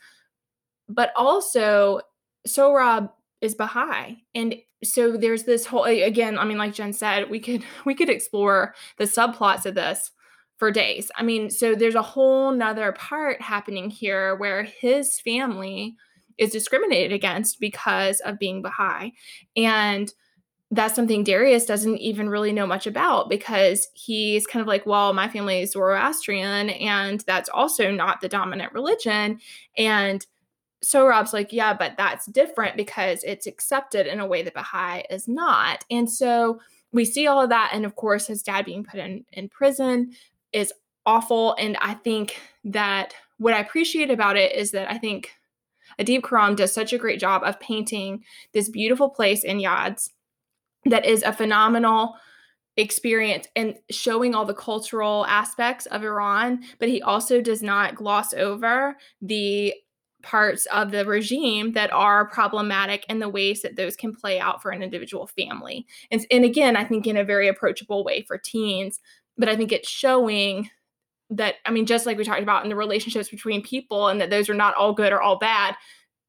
Speaker 2: But also, Sohrab is Baha'i. And so there's this whole again, I mean, like Jen said, we could we could explore the subplots of this for days. I mean, so there's a whole nother part happening here where his family is discriminated against because of being Baha'i. And that's something Darius doesn't even really know much about because he's kind of like, well, my family is Zoroastrian, and that's also not the dominant religion. And Sohrab's like, yeah, but that's different because it's accepted in a way that Baha'i is not. And so we see all of that. And of course, his dad being put in, in prison is awful. And I think that what I appreciate about it is that I think Adib Khorram does such a great job of painting this beautiful place in Yazd that is a phenomenal experience and showing all the cultural aspects of Iran, but he also does not gloss over the parts of the regime that are problematic and the ways that those can play out for an individual family. And, and again, I think in a very approachable way for teens, but I think it's showing that I mean, just like we talked about in the relationships between people, and that those are not all good or all bad.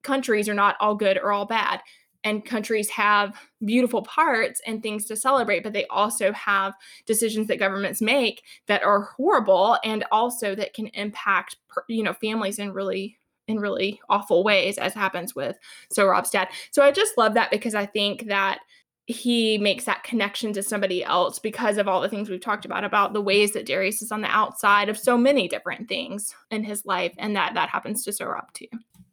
Speaker 2: Countries are not all good or all bad. And countries have beautiful parts and things to celebrate, but they also have decisions that governments make that are horrible and also that can impact, you know, families in really in really awful ways, as happens with Sohrab's dad. So I just love that because I think that he makes that connection to somebody else because of all the things we've talked about about the ways that Darius is on the outside of so many different things in his life and that that happens to Sohrab too.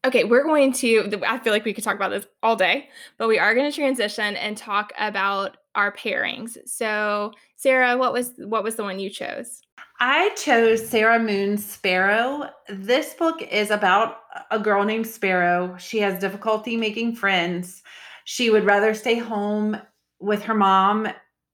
Speaker 2: Okay, we're going to, I feel like we could talk about this all day, but we are going to transition and talk about our pairings. So, Sarah, what was what was the one you chose?
Speaker 3: I chose Sarah Moon Sparrow. This book is about a girl named Sparrow. She has difficulty making friends. She would rather stay home with her mom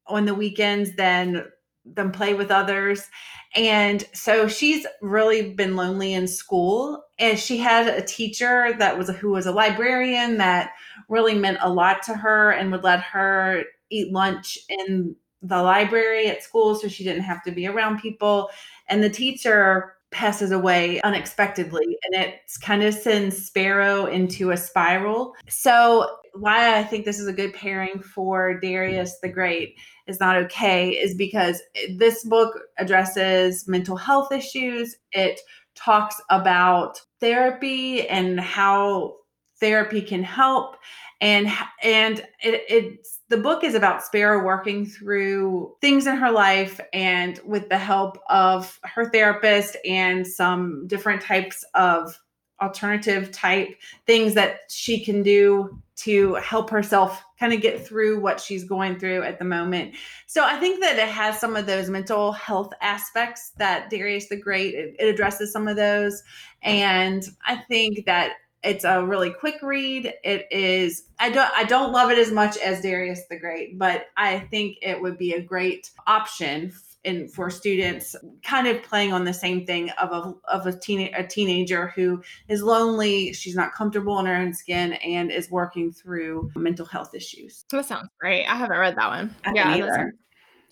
Speaker 3: on the weekends than than play with others. And so she's really been lonely in school. And she had a teacher that was a, who was a librarian that really meant a lot to her and would let her eat lunch in the library at school so she didn't have to be around people. And the teacher passes away unexpectedly and it kind of sends Sparrow into a spiral. So, why I think this is a good pairing for Darius the Great is not okay is because this book addresses mental health issues. It talks about therapy and how therapy can help and and it, it's the book is about Sparrow working through things in her life and with the help of her therapist and some different types of alternative type things that she can do to help herself kind of get through what she's going through at the moment. So I think that it has some of those mental health aspects that Darius the Great it, addresses some of those and I think that it's a really quick read. It is I don't I don't love it as much as Darius the Great, but I think it would be a great option in for students kind of playing on the same thing of a of a teen a teenager who is lonely, she's not comfortable in her own skin and is working through mental health issues.
Speaker 2: That sounds great. I haven't read that one.
Speaker 1: I yeah,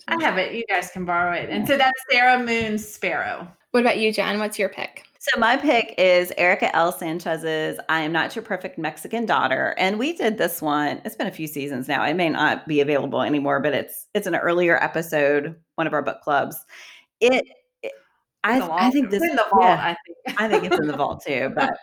Speaker 3: I have it. You guys can borrow it. And so that's Sarah Moon Sparrow.
Speaker 2: What about you, Jen? What's your pick?
Speaker 1: So my pick is Erika L. Sanchez's I Am Not Your Perfect Mexican Daughter. And we did this one. It's been a few seasons now. It may not be available anymore, but it's it's an earlier episode, one of our book clubs. It, it I, I think this
Speaker 3: is in the vault, yeah, I
Speaker 1: think. I think it's in the vault too. But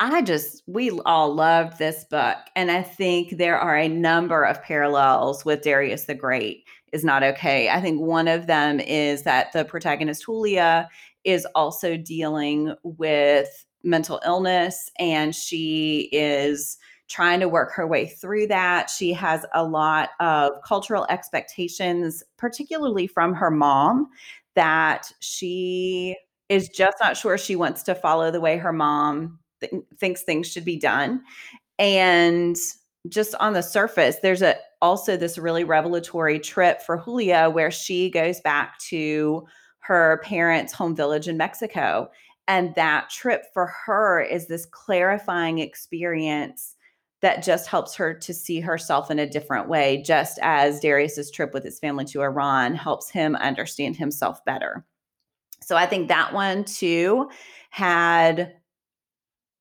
Speaker 1: I just we all loved this book. And I think there are a number of parallels with Darius the Great is not okay. I think one of them is that the protagonist Julia is also dealing with mental illness and she is trying to work her way through that. She has a lot of cultural expectations, particularly from her mom, that she is just not sure she wants to follow the way her mom th- thinks things should be done. And just on the surface, there's a also this really revelatory trip for Julia where she goes back to her parents' home village in Mexico. And that trip for her is this clarifying experience that just helps her to see herself in a different way, just as Darius's trip with his family to Iran helps him understand himself better. So I think that one too had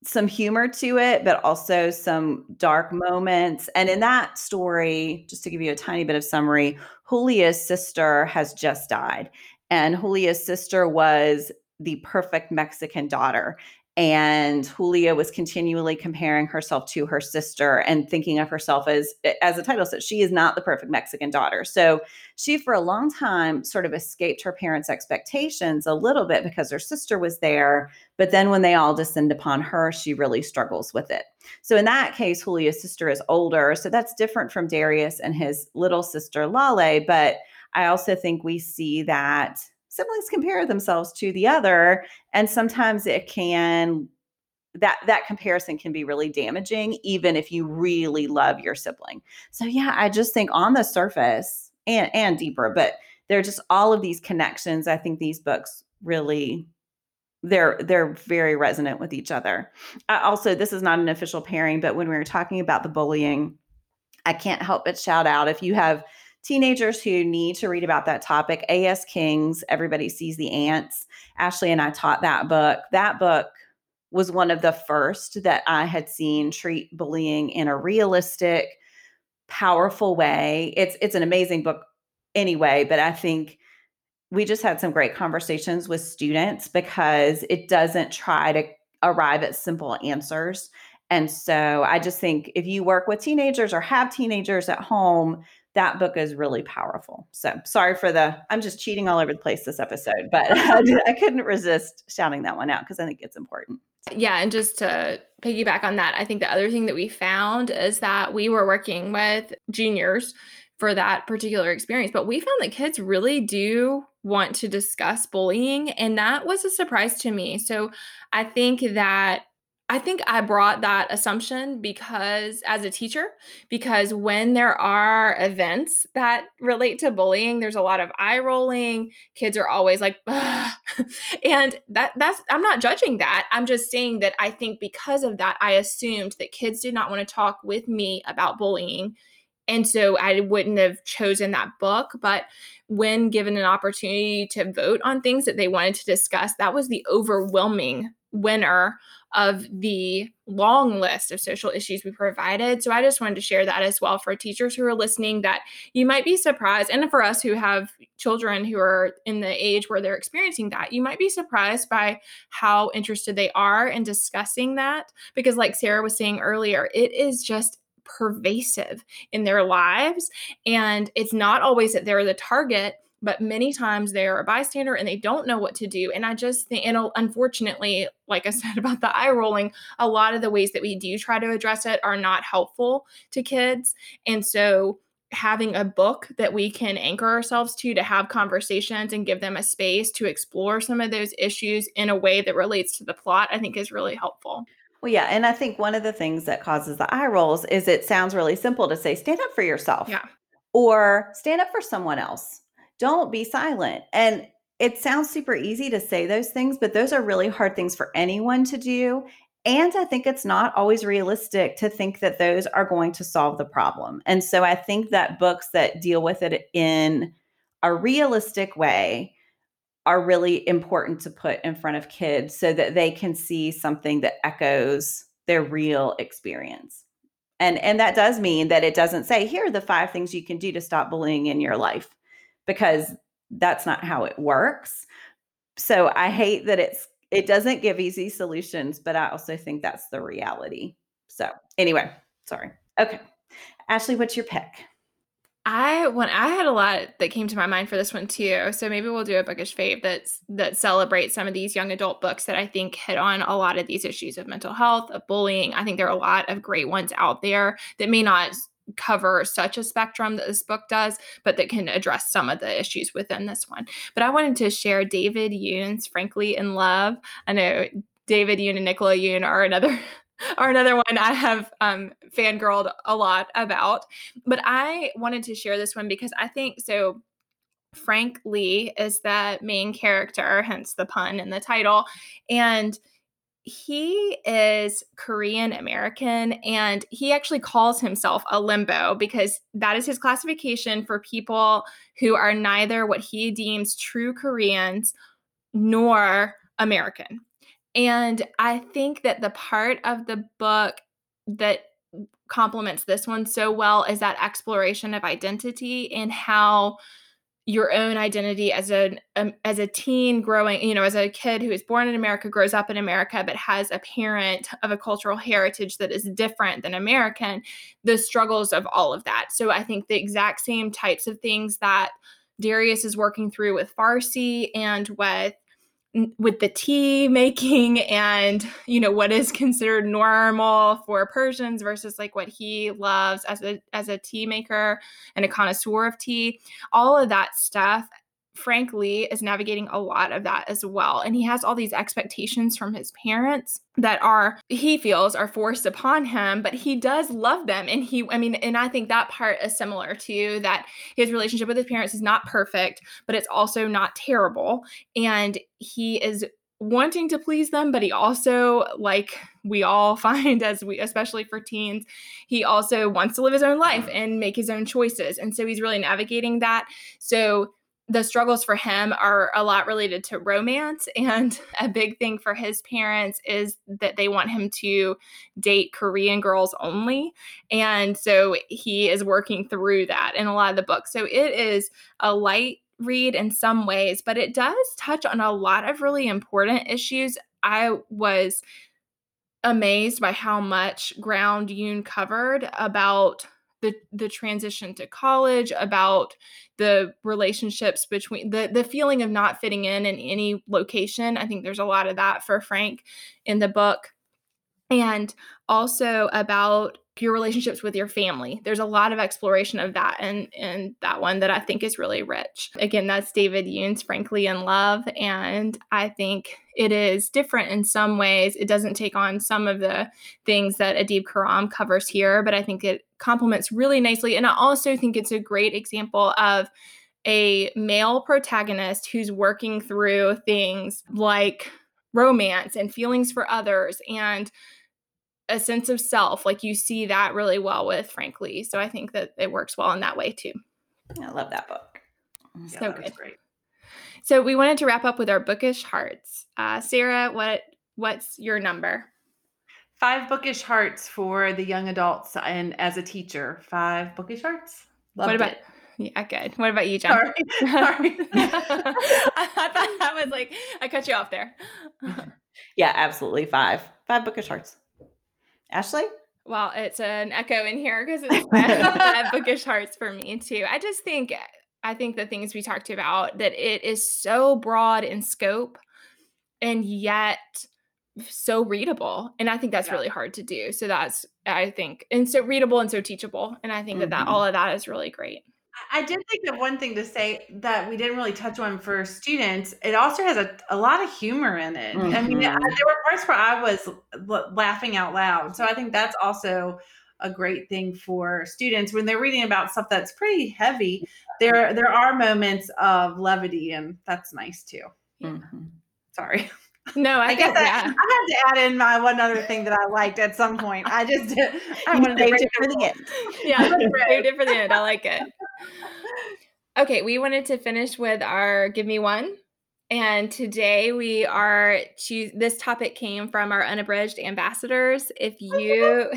Speaker 1: some humor to it, but also some dark mm. moments. And in that story, just to give you a tiny bit of summary, Julia's sister has just died and Julia's sister was the perfect Mexican daughter. And Julia was continually comparing herself to her sister and thinking of herself as, as the title says, she is not the perfect Mexican daughter. So she, for a long time, sort of escaped her parents' expectations a little bit because her sister was there. But then when they all descend upon her, she really struggles with it. So in that case, Julia's sister is older. So that's different from Darius and his little sister, Laleh. But I also think we see that siblings compare themselves to the other and sometimes it can that that comparison can be really damaging even if you really love your sibling. So yeah, I just think on the surface and and deeper, but there are just all of these connections. I think these books really they're they're very resonant with each other. I also, this is not an official pairing, but when we were talking about the bullying, I can't help but shout out if you have teenagers who need to read about that topic. A.S. King's Everybody Sees the Ants. Ashley and I taught that book. That book was one of the first that I had seen treat bullying in a realistic, powerful way. It's it's an amazing book anyway, but I think we just had some great conversations with students because it doesn't try to arrive at simple answers. And so I just think if you work with teenagers or have teenagers at home, that book is really powerful. So sorry for the, I'm just cheating all over the place this episode, but I, couldn't resist shouting that one out because I think it's important.
Speaker 2: Yeah, and just to piggyback on that, I think the other thing that we found is that we were working with juniors for that particular experience, but we found that kids really do want to discuss bullying, and that was a surprise to me. So I think that I think I brought that assumption because as a teacher, because when there are events that relate to bullying, there's a lot of eye rolling. Kids are always like, and that that's I'm not judging that. I'm just saying that I think because of that, I assumed that kids did not want to talk with me about bullying. And so I wouldn't have chosen that book. But when given an opportunity to vote on things that they wanted to discuss, that was the overwhelming winner of the long list of social issues we provided. So I just wanted to share that as well for teachers who are listening that you might be surprised, and for us who have children who are in the age where they're experiencing that, you might be surprised by how interested they are in discussing that. Because, like Sarah was saying earlier, it is just pervasive in their lives. And it's not always that they're the target, but many times they're a bystander and they don't know what to do. And I just think, and oh, unfortunately, like I said about the eye rolling, a lot of the ways that we do try to address it are not helpful to kids. And so, having a book that we can anchor ourselves to to have conversations and give them a space to explore some of those issues in a way that relates to the plot, I think is really helpful.
Speaker 1: Well, yeah. And I think one of the things that causes the eye rolls is it sounds really simple to say, stand up for yourself.
Speaker 2: Yeah.
Speaker 1: Or stand up for someone else don't be silent. And it sounds super easy to say those things, but those are really hard things for anyone to do. And I think it's not always realistic to think that those are going to solve the problem. And so I think that books that deal with it in a realistic way are really important to put in front of kids so that they can see something that echoes their real experience. And and that does mean that it doesn't say here are the five things you can do to stop bullying in your life because that's not how it works. So I hate that it's it doesn't give easy solutions, but I also think that's the reality. So anyway, sorry. Okay. Ashley, what's your pick?
Speaker 2: I when I had a lot that came to my mind for this one too. So maybe we'll do a bookish fave that's that celebrates some of these young adult books that I think hit on a lot of these issues of mental health, of bullying. I think there are a lot of great ones out there that may not cover such a spectrum that this book does, but that can address some of the issues within this one. But I wanted to share David Yoon's Frankly in Love. I know David Yoon and Nicola Yoon are another are another one I have um, fangirled a lot about. But I wanted to share this one because I think so. Frank Lee is the main character, hence the pun in the title. And he is Korean American and he actually calls himself a limbo because that is his classification for people who are neither what he deems true Koreans nor American. And I think that the part of the book that complements this one so well is that exploration of identity and how your own identity as a um, as a teen growing you know as a kid who is born in america grows up in america but has a parent of a cultural heritage that is different than american the struggles of all of that. So i think the exact same types of things that darius is working through with farsi and with with the tea making and you know what is considered normal for Persians versus like what he loves as a as a tea maker and a connoisseur of tea. All of that stuff Frank Lee is navigating a lot of that as well. And he has all these expectations from his parents that are, he feels, are forced upon him, but he does love them. And he, I mean, and I think that part is similar to that his relationship with his parents is not perfect, but it's also not terrible. And he is wanting to please them but he also like we all find as we especially for teens he also wants to live his own life mm. and make his own choices and so he's really navigating that so the struggles for him are a lot related to romance and a big thing for his parents is that they want him to date korean girls only and so he is working through that in a lot of the books. So it is a light read in some ways but it does touch on a lot of really important issues. I was amazed by how much ground yoon covered about the the transition to college, about the relationships between the the feeling of not fitting in in any location. I think there's a lot of that for Frank in the book. And also about your relationships with your family. There's a lot of exploration of that and and that one that I think is really rich. Again, that's David Yoon's Frankly in Love and I think it is different in some ways. It doesn't take on some of the things that Adib Khorram covers here, but I think it complements really nicely and I also think it's a great example of a male protagonist who's working through things like romance and feelings for others and a sense of self. Like you see that really well with Frankly. So I think that it works well in that way too.
Speaker 1: I love that book.
Speaker 2: Yeah, so good. Great. So we wanted to wrap up with our bookish hearts. Uh, Sarah, what what's your number?
Speaker 3: Five bookish hearts for the young adults and as a teacher. Five bookish hearts.
Speaker 2: Loved what about it. Yeah, good. What about you, John? Sorry. Sorry. I thought that was like I cut you off there.
Speaker 1: yeah, absolutely. Five. Five bookish hearts. Ashley?
Speaker 2: Well, it's an echo in here because it's five bookish hearts for me too. I just think I think the things we talked about that it is so broad in scope and yet so readable and i think that's yeah. really hard to do so that's i think and so readable and so teachable and i think mm-hmm. that that all of that is really great
Speaker 3: I did think of one thing to say that we didn't really touch on for students. It also has a, a lot of humor in it. Mm-hmm. I mean, there were parts where I was l- laughing out loud. So I think that's also a great thing for students when they're reading about stuff that's pretty heavy. There, there are moments of levity, and that's nice too. Mm-hmm. Sorry.
Speaker 2: No, I, I guess
Speaker 3: I, I, had to add in my one other thing that I liked at some point. I just did. I wanted to
Speaker 1: it for the end.
Speaker 2: Yeah, saved it for the end. I like it. Okay, we wanted to finish with our give me one. And today we are choose this topic came from our unabridged ambassadors. If you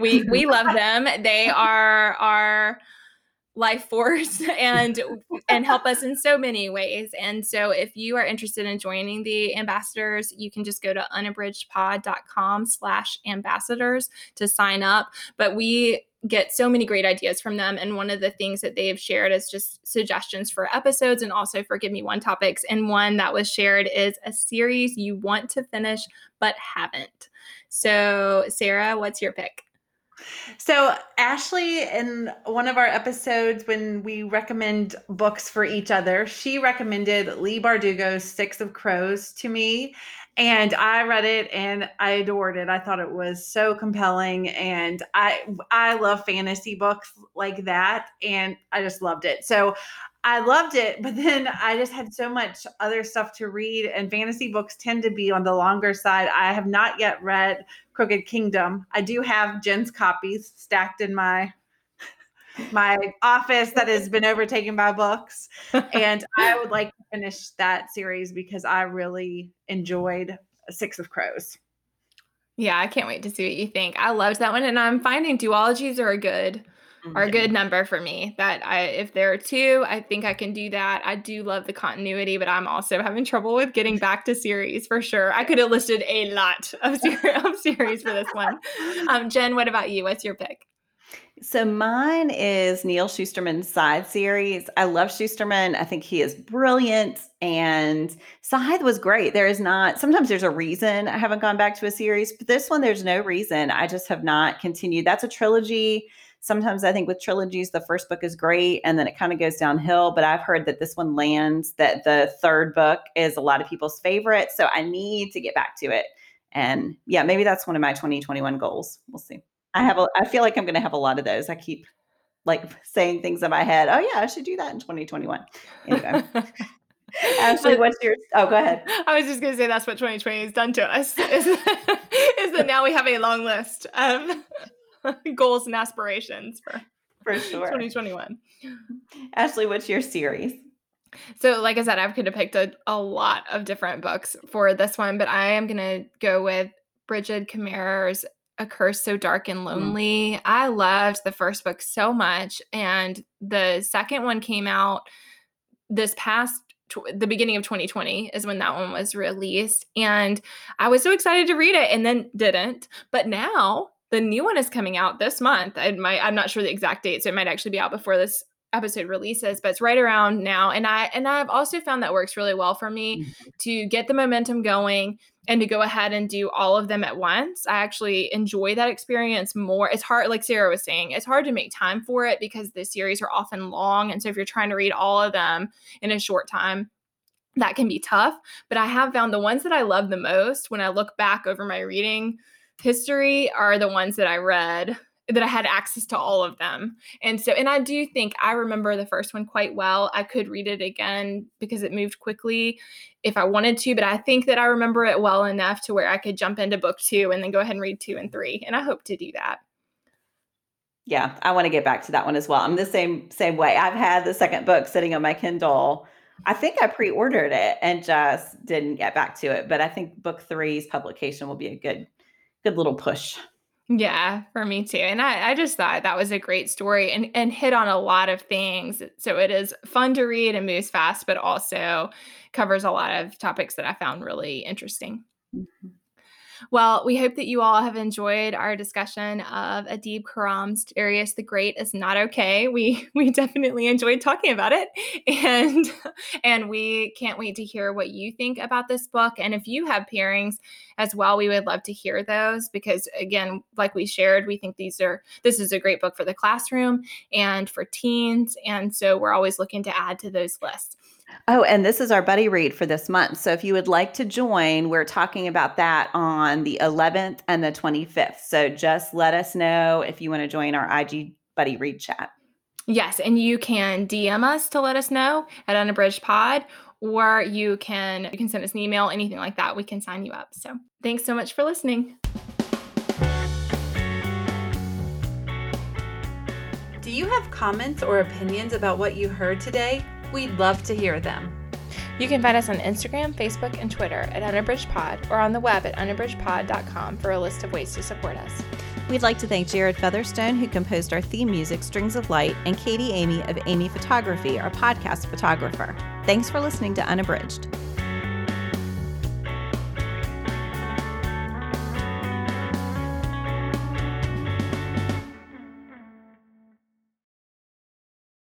Speaker 2: we we love them. They are our life force and and help us in so many ways. And so if you are interested in joining the ambassadors, you can just go to unabridgedpod.com slash ambassadors to sign up. But we get so many great ideas from them. And one of the things that they've shared is just suggestions for episodes and also for Give Me One topics. And one that was shared is a series you want to finish but haven't. So, Sarah, what's your pick?
Speaker 3: So, Ashley, in one of our episodes, when we recommend books for each other, she recommended Leigh Bardugo's Six of Crows to me. And I read it and I adored it. I thought it was so compelling. And I I love fantasy books like that. And I just loved it. So I loved it, but then I just had so much other stuff to read, and fantasy books tend to be on the longer side. I have not yet read Crooked Kingdom. I do have Jen's copies stacked in my my office that has been overtaken by books, and I would like to finish that series because I really enjoyed Six of Crows.
Speaker 2: Yeah, I can't wait to see what you think. I loved that one, and I'm finding duologies are a good are a good number for me. That I if there are two, I think I can do that. I do love the continuity, but I'm also having trouble with getting back to series for sure. I could have listed a lot of, ser- of series for this one. Um, Jen, what about you? What's your pick?
Speaker 1: So mine is Neal Shusterman's Scythe series. I love Shusterman. I think he is brilliant and Scythe was great. There is not sometimes there's a reason I haven't gone back to a series, but this one there's no reason. I just have not continued. That's a trilogy sometimes I think with trilogies, the first book is great and then it kind of goes downhill. But I've heard that this one lands, that the third book is a lot of people's favorite. So I need to get back to it. And yeah, maybe that's one of my 2021 goals. We'll see. I have a, I feel like I'm going to have a lot of those. I keep like saying things in my head. Oh yeah, I should do that in 2021. Anyway. Ashley, what's your? Oh, go ahead.
Speaker 2: I was just going to say that's what 2020 has done to us. Is, is that now we have a long list of goals and aspirations for
Speaker 1: for sure
Speaker 2: 2021.
Speaker 1: Ashley, what's your series?
Speaker 2: So, like I said, I've could have picked a, a lot of different books for this one, but I am going to go with Brigid Kemmerer's A Curse So Dark and mm. Lonely. Mm. I loved the first book so much, and the second one came out this past the beginning of 2020 is when that one was released and i was so excited to read it and then didn't but now the new one is coming out this month. I might, I'm not sure the exact date, so it might actually be out before this episode releases, but it's right around now. And I and I've also found that works really well for me mm-hmm. to get the momentum going and to go ahead and do all of them at once. I actually enjoy that experience more. It's hard, like Sarah was saying, it's hard to make time for it because the series are often long. And so if you're trying to read all of them in a short time, that can be tough. But I have found the ones that I love the most when I look back over my reading history are the ones that I read that I had access to all of them. And so, and I do think I remember the first one quite well. I could read it again because it moved quickly if I wanted to, but I think that I remember it well enough to where I could jump into book two and then go ahead and read two and three. And I hope to do that.
Speaker 1: Yeah, I want to get back to that one as well. I'm the same same way. I've had the second book sitting on my Kindle. I think I pre-ordered it and just didn't get back to it. But I think book three's publication will be a good good little push.
Speaker 2: Yeah, for me too. And I, I just thought that was a great story and, and hit on a lot of things. So it is fun to read and moves fast, but also covers a lot of topics that I found really interesting. Mm-hmm. Well, we hope that you all have enjoyed our discussion of Adib Khorram's Darius the Great is not okay. We we definitely enjoyed talking about it, and and we can't wait to hear what you think about this book. And if you have pairings as well, we would love to hear those because again, like we shared, we think these are this is a great book for the classroom and for teens, and so we're always looking to add to those lists.
Speaker 1: Oh, and this is our buddy read for this month. So if you would like to join, we're talking about that on the 11th and the 25th. So just let us know if you want to join our IG buddy read chat.
Speaker 2: Yes, and you can DM us to let us know at Unabridged Pod, or you can you can send us an email, anything like that. We can sign you up. So thanks so much for listening.
Speaker 3: Do you have comments or opinions about what you heard today? We'd love to hear them.
Speaker 2: You can find us on Instagram, Facebook, and Twitter at UnabridgedPod or on the web at unabridgedpod.com for a list of ways to support us.
Speaker 1: We'd like to thank Jared Featherstone, who composed our theme music, Strings of Light, and Katie Amy of Amy Photography, our podcast photographer. Thanks for listening to Unabridged.